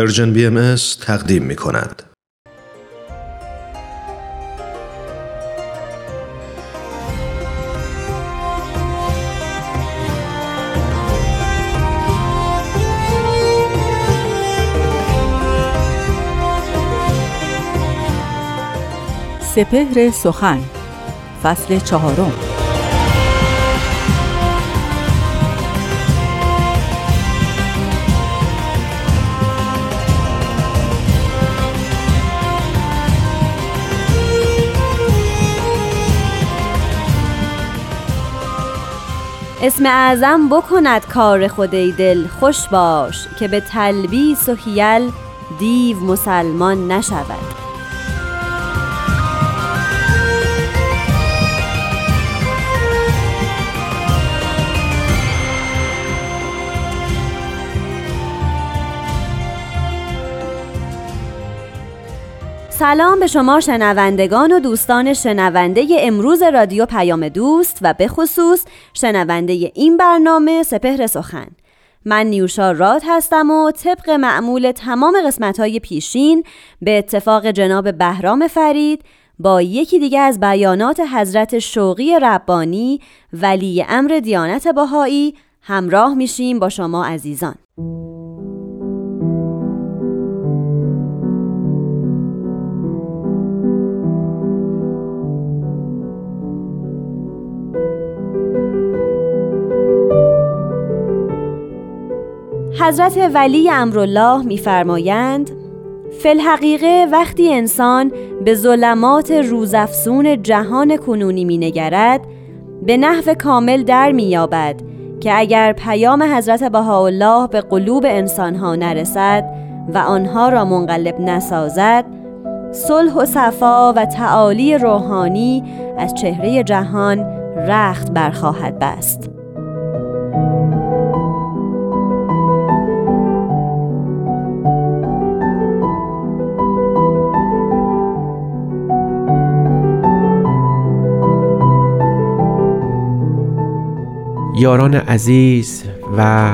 پرژن بی ام تقدیم می کند. سپهر سخن فصل چهارم اسم اعظم بکند کار خودی دل خوش باش که به تلبیس و حیل دیو مسلمان نشود. سلام به شما شنوندگان و دوستان شنونده امروز رادیو پیام دوست و به خصوص شنونده این برنامه سپهر سخن. من نیوشا راد هستم و طبق معمول تمام قسمت های پیشین به اتفاق جناب بهرام فرید با یکی دیگه از بیانات حضرت شوقی ربانی ولی امر دیانت باهایی همراه میشیم با شما عزیزان. حضرت ولی امرالله میفرمایند فلحقیقه وقتی انسان به ظلمات روزافسون جهان کنونی مینگرد به نحو کامل در مییابد که اگر پیام حضرت بهاءالله به قلوب انسانها نرسد و آنها را منقلب نسازد صلح و صفا و تعالی روحانی از چهره جهان رخت برخواهد بست. یاران عزیز و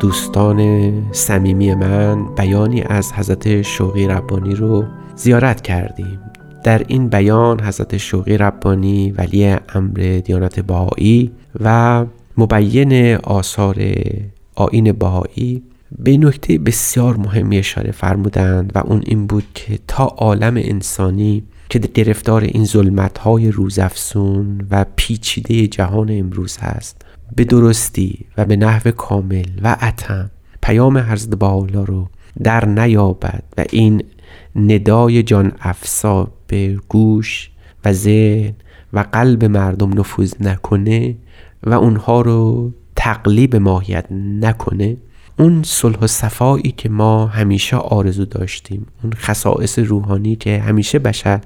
دوستان صمیمی من بیانی از حضرت شوقی ربانی رو زیارت کردیم. در این بیان حضرت شوقی ربانی ولی امر دیانت بهایی و مبین آثار آین بهایی به نکته بسیار مهمی اشاره فرمودند و اون این بود که تا عالم انسانی که گرفتار این ظلمت های روزافسون و پیچیده جهان امروز هست به درستی و به نحو کامل و عتم پیام حضرت باولا رو در نیابد و این ندای جان افسا به گوش و ذهن و قلب مردم نفوذ نکنه و اونها رو تقلیب ماهیت نکنه. اون صلح و صفایی که ما همیشه آرزو داشتیم اون خصائص روحانی که همیشه بشر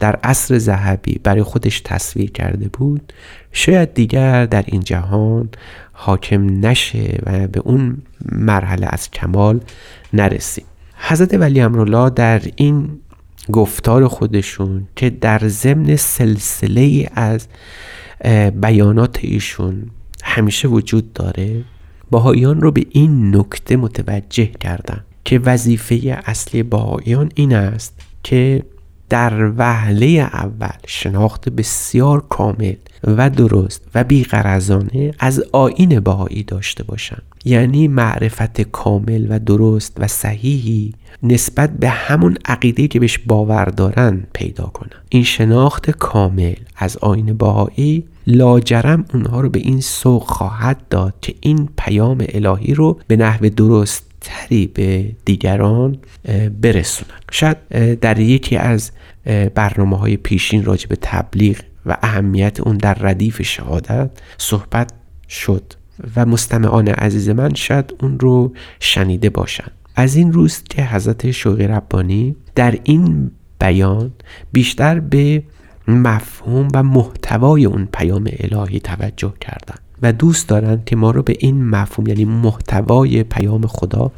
در عصر ذهبی برای خودش تصویر کرده بود شاید دیگر در این جهان حاکم نشه و به اون مرحله از کمال نرسیم. حضرت ولی امرالله در این گفتار خودشون که در ضمن سلسله از بیانات ایشون همیشه وجود داره باهایان رو به این نکته متوجه کردن که وظیفه اصلی باهایان این است که در وهله اول شناخت بسیار کامل و درست و بیقرزانه از آین بهایی داشته باشند یعنی معرفت کامل و درست و صحیحی نسبت به همون عقیده که بهش باور دارن پیدا کنن این شناخت کامل از آین بهایی لاجرم اونها رو به این سوق خواهد داد که این پیام الهی رو به نحو درست تری به دیگران برسونن. شاید در یکی از برنامه های پیشین راجع به تبلیغ و اهمیت اون در ردیف شهادت صحبت شد و مستمعان عزیز من شاید اون رو شنیده باشند. از این روز که حضرت شوقی ربانی در این بیان بیشتر به مفهوم و محتوای اون پیام الهی توجه کردن. و دوست دارند که ما رو به این مفهوم یعنی محتوای پیام خدا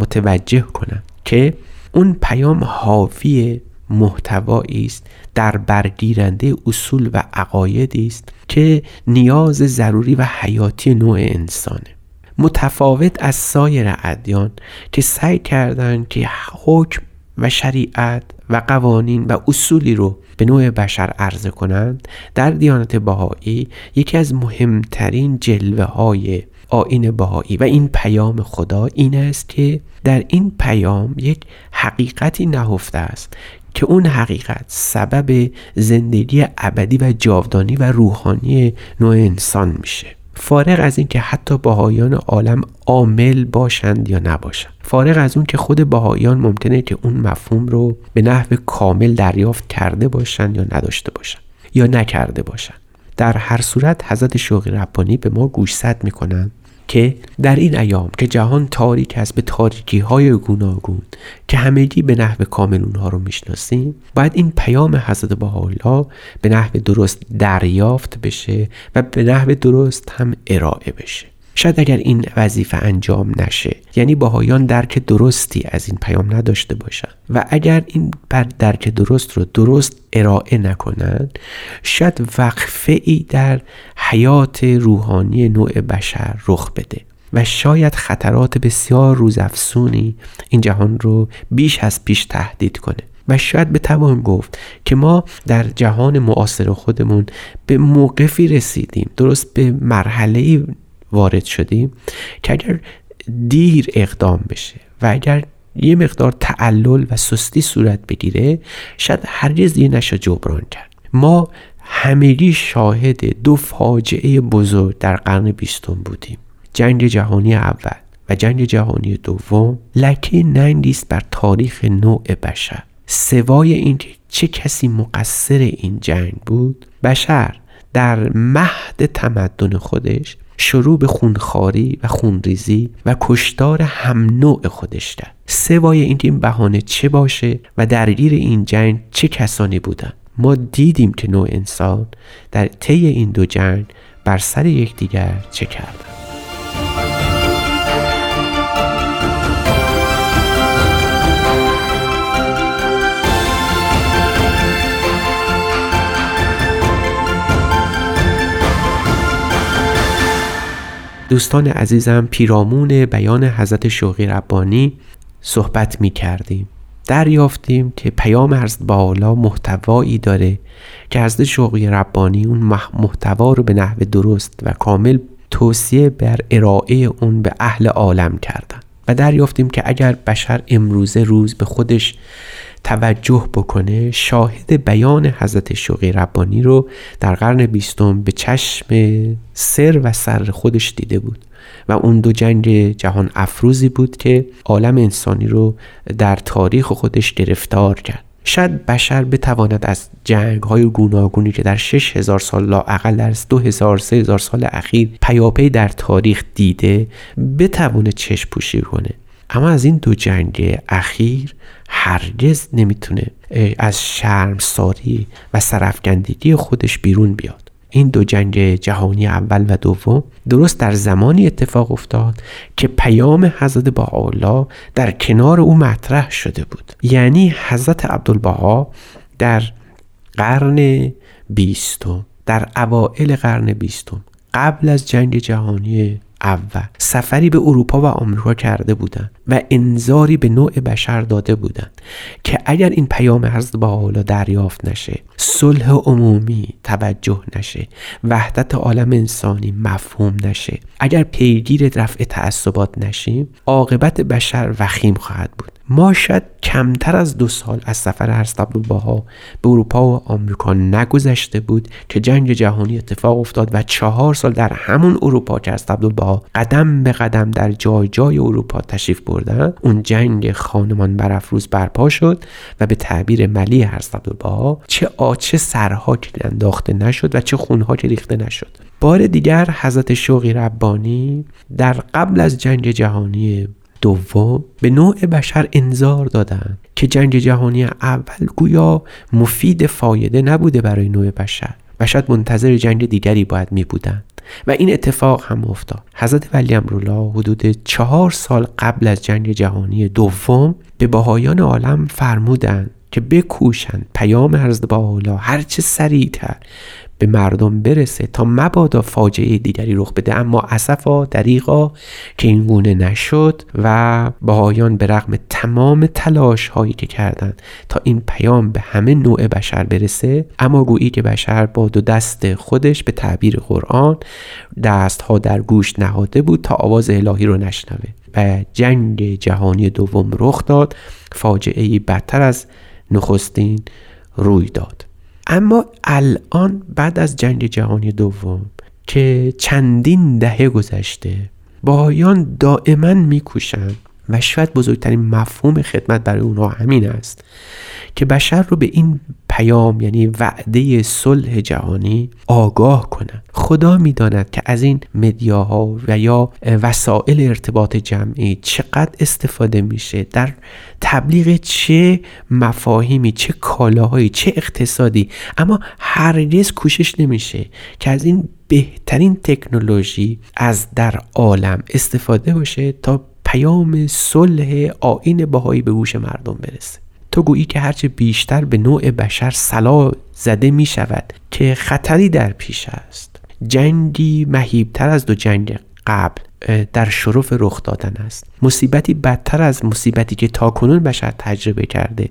متوجه کنند که اون پیام حاوی محتوایی است در برگیرنده اصول و عقایدی است که نیاز ضروری و حیاتی نوع انسانه. متفاوت از سایر ادیان که سعی کردند که حکم و شریعت و قوانین و اصولی رو به نوع بشر عرضه کنند در دیانت بهایی یکی از مهمترین جلوه های آین بهایی و این پیام خدا این است که در این پیام یک حقیقتی نهفته است که اون حقیقت سبب زندگی ابدی و جاودانی و روحانی نوع انسان میشه. فارغ از اینکه حتی باهایان عالم عامل باشند یا نباشند. فارغ از اون که خود باهایان ممکنه که اون مفهوم رو به نحو کامل دریافت کرده باشند یا نداشته باشند یا نکرده باشند. در هر صورت حضرت شوقی ربانی به ما گوشزد می‌کنند. که در این ایام که جهان تاریک است به تاریکی های گوناگون که همگی به نحو کامل اونها رو می‌شناسیم باید این پیام حضرت بهاءالله به نحو درست دریافت بشه و به نحو درست هم ارائه بشه. شاید اگر این وظیفه انجام نشه یعنی باهایان درک درستی از این پیام نداشته باشند و اگر این بر درک درست رو درست ارائه نکنند شاید وقفه ای در حیات روحانی نوع بشر رخ بده. و شاید خطرات بسیار روزافزونی این جهان رو بیش از پیش تهدید کنه. و شاید بتوان گفت که ما در جهان معاصر خودمون به موقفی رسیدیم. درست به مرحله وارد شدیم که اگر دیر اقدام بشه و اگر یه مقدار تعلل و سستی صورت بگیره شاید هرگز دیگه نشه جبران کرد. ما همگی شاهد دو فاجعه بزرگ در قرن بیستم بودیم. جنگ جهانی اول و جنگ جهانی دوم لکه ننگی است بر تاریخ نوع بشر. سوای اینکه چه کسی مقصر این جنگ بود؟ بشر. در مهد تمدن خودش شروع به خونخاری و خونریزی و کشتار هم نوع خودش کرد. سوای اینکه این بهانه چه باشه و درگیر این جنگ چه کسانی بودن؟ ما دیدیم که نوع انسان در طی این دو جنگ بر سر یکدیگر چه کردن. دوستان عزیزم پیرامون بیان حضرت شوقی ربانی صحبت می کردیم. دریافتیم که پیام حضرت بالا محتوایی داره که حضرت شوقی ربانی اون محتوا رو به نحو درست و کامل توصیه بر ارائه اون به اهل عالم کردن. و دریافتیم که اگر بشر امروزه روز به خودش توجه بکنه شاهد بیان حضرت شوقی ربانی رو در قرن بیستم به چشم سر و سر خودش دیده بود و اون دو جنگ جهان افروزی بود که عالم انسانی رو در تاریخ خودش گرفتار کرد. شاید بشر بتواند از جنگ های گوناگونی که در 6000 سال لااقل در 2000 3000 سال اخیر پیاپی در تاریخ دیده بتوانه چشم پوشی کنه. اما از این دو جنگ اخیر هرگز نمی‌تونه از ساری و سرفگندگی خودش بیرون بیاد. این دو جنگ جهانی اول و دوم درست در زمانی اتفاق افتاد که پیام حضرت بهاءالله در کنار او مطرح شده بود. یعنی حضرت عبدالبها در قرن بیستم در اوائل قرن بیستم قبل از جنگ جهانی اول سفری به اروپا و آمریکا کرده بودند و انظاری به نوع بشر داده بودند که اگر این پیام حضرت با حالا دریافت نشه صلح عمومی توجه نشه وحدت عالم انسانی مفهوم نشه اگر پیگیر رفع تعصبات نشیم عاقبت بشر وخیم خواهد بود. ما شاید کمتر از دو سال از سفر هر باها به اروپا و آمریکا نگذشته بود که جنگ جهانی اتفاق افتاد و چهار سال در همون اروپا که از باها قدم به قدم در جای جای اروپا تشریف بردن اون جنگ خانمان برافروز برپا شد و به تعبیر ملی هر باها چه آچه سرها که انداخته نشد و چه خونها که ریخته نشد. بار دیگر حضرت شوقی ربانی در قبل از جنگ جهانی دوم به نوع بشر انظار دادند که جنگ جهانی اول گویا مفید فایده نبوده برای نوع بشر و شاید منتظر جنگ دیگری باید می بودند و این اتفاق هم افتاد. حضرت ولی امرولا حدود چهار سال قبل از جنگ جهانی دوم به باهایان عالم فرمودند که بکوشند پیام حضرت هر هرچه سریعتر به مردم برسه تا مبادا فاجعه دیگری رخ بده. اما اسفا دریغا که این گونه نشد و بهایان به رغم تمام تلاش هایی که کردند تا این پیام به همه نوع بشر برسه اما گویی که بشر با دو دست خودش به تعبیر قرآن دست ها در گوش نهاده بود تا آواز الهی رو نشنوه. جنگ جهانی دوم رخ داد. فاجعه بدتر از نخستین روی داد. اما الان بعد از جنگ جهانی دوم که چندین دهه گذشته بایان دائما میکوشند و شاید بزرگترین مفهوم خدمت برای اونها همین است که بشر رو به این پیام یعنی وعده صلح جهانی آگاه کنند خدا می‌داند که از این مدیاها و یا وسایل ارتباط جمعی چقدر استفاده میشه در تبلیغ چه مفاهیمی چه کالاهایی چه اقتصادی. اما هرگز کوشش نمیشه که از این بهترین تکنولوژی از در عالم استفاده باشه تا پیام صلح آین باهایی به گوش مردم برسه. تو گویی که هرچه بیشتر به نوع بشر سلا زده می شود که خطری در پیش است. جنگی مهیبتر از دو جنگ قبل در شرف رخ دادن است. مصیبتی بدتر از مصیبتی که تاکنون بشر تجربه کرده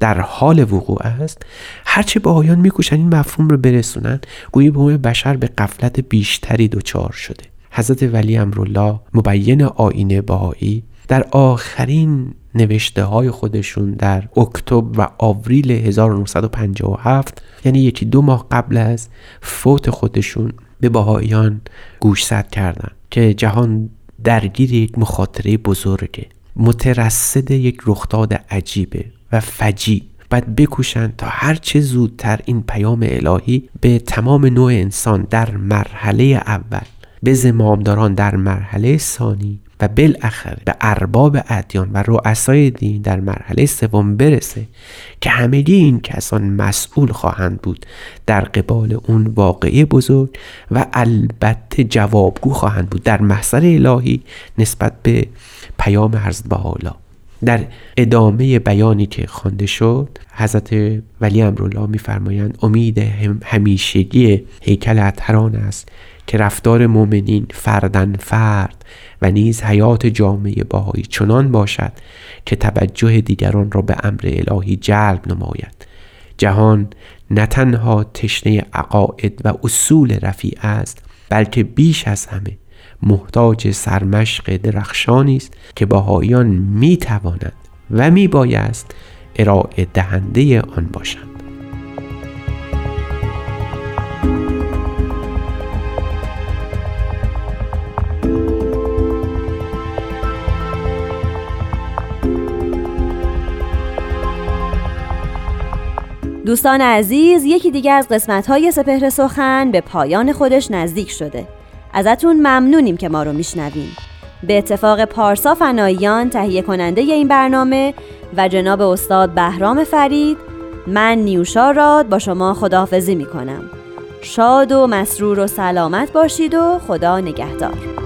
در حال وقوع است. هرچه آیان میکوشند این مفهوم رو برسونن گویی به بشر به قفلت بیشتری دچار شده. حضرت ولی امرالله مبین آینه بهایی در آخرین نوشته های خودشون در اکتبر و آوریل 1957 یعنی یکی دو ماه قبل از فوت خودشون به بهاییان گوشزد کردند که جهان درگیر یک مخاطره بزرگه مترصد یک رخداد عجیبه و فجی باید بکوشند تا هرچه زودتر این پیام الهی به تمام نوع انسان در مرحله اول به زمامداران در مرحله ثانی و بالاخره به ارباب ادیان و رؤسای دین در مرحله سوم برسه که همگی این کسان مسئول خواهند بود در قبال اون واقعی بزرگ و البته جوابگو خواهند بود در محضر الهی نسبت به پیام حضرت حالا در ادامه بیانی که خوانده شد حضرت ولی امرالله میفرمایند امید همیشگی هیکل اطهران است که رفتار مؤمنین فردن فرد و نیز حیات جامعه باهایی چنان باشد که توجه دیگران را به امر الهی جلب نماید. جهان نه تنها تشنه عقاید و اصول رفیع است بلکه بیش از همه محتاج سرمشق درخشانی است که باهایان می توانند و می بایست ارائه دهنده آن باشند. دوستان عزیز یکی دیگه از قسمت های سپهر سخن به پایان خودش نزدیک شده. ازتون ممنونیم که ما رو میشنویم به اتفاق پارسا فناییان تهیه کننده این برنامه و جناب استاد بهرام فرید من نیوشا راد با شما خداحافظی می‌کنم. شاد و مسرور و سلامت باشید و خدا نگهدار.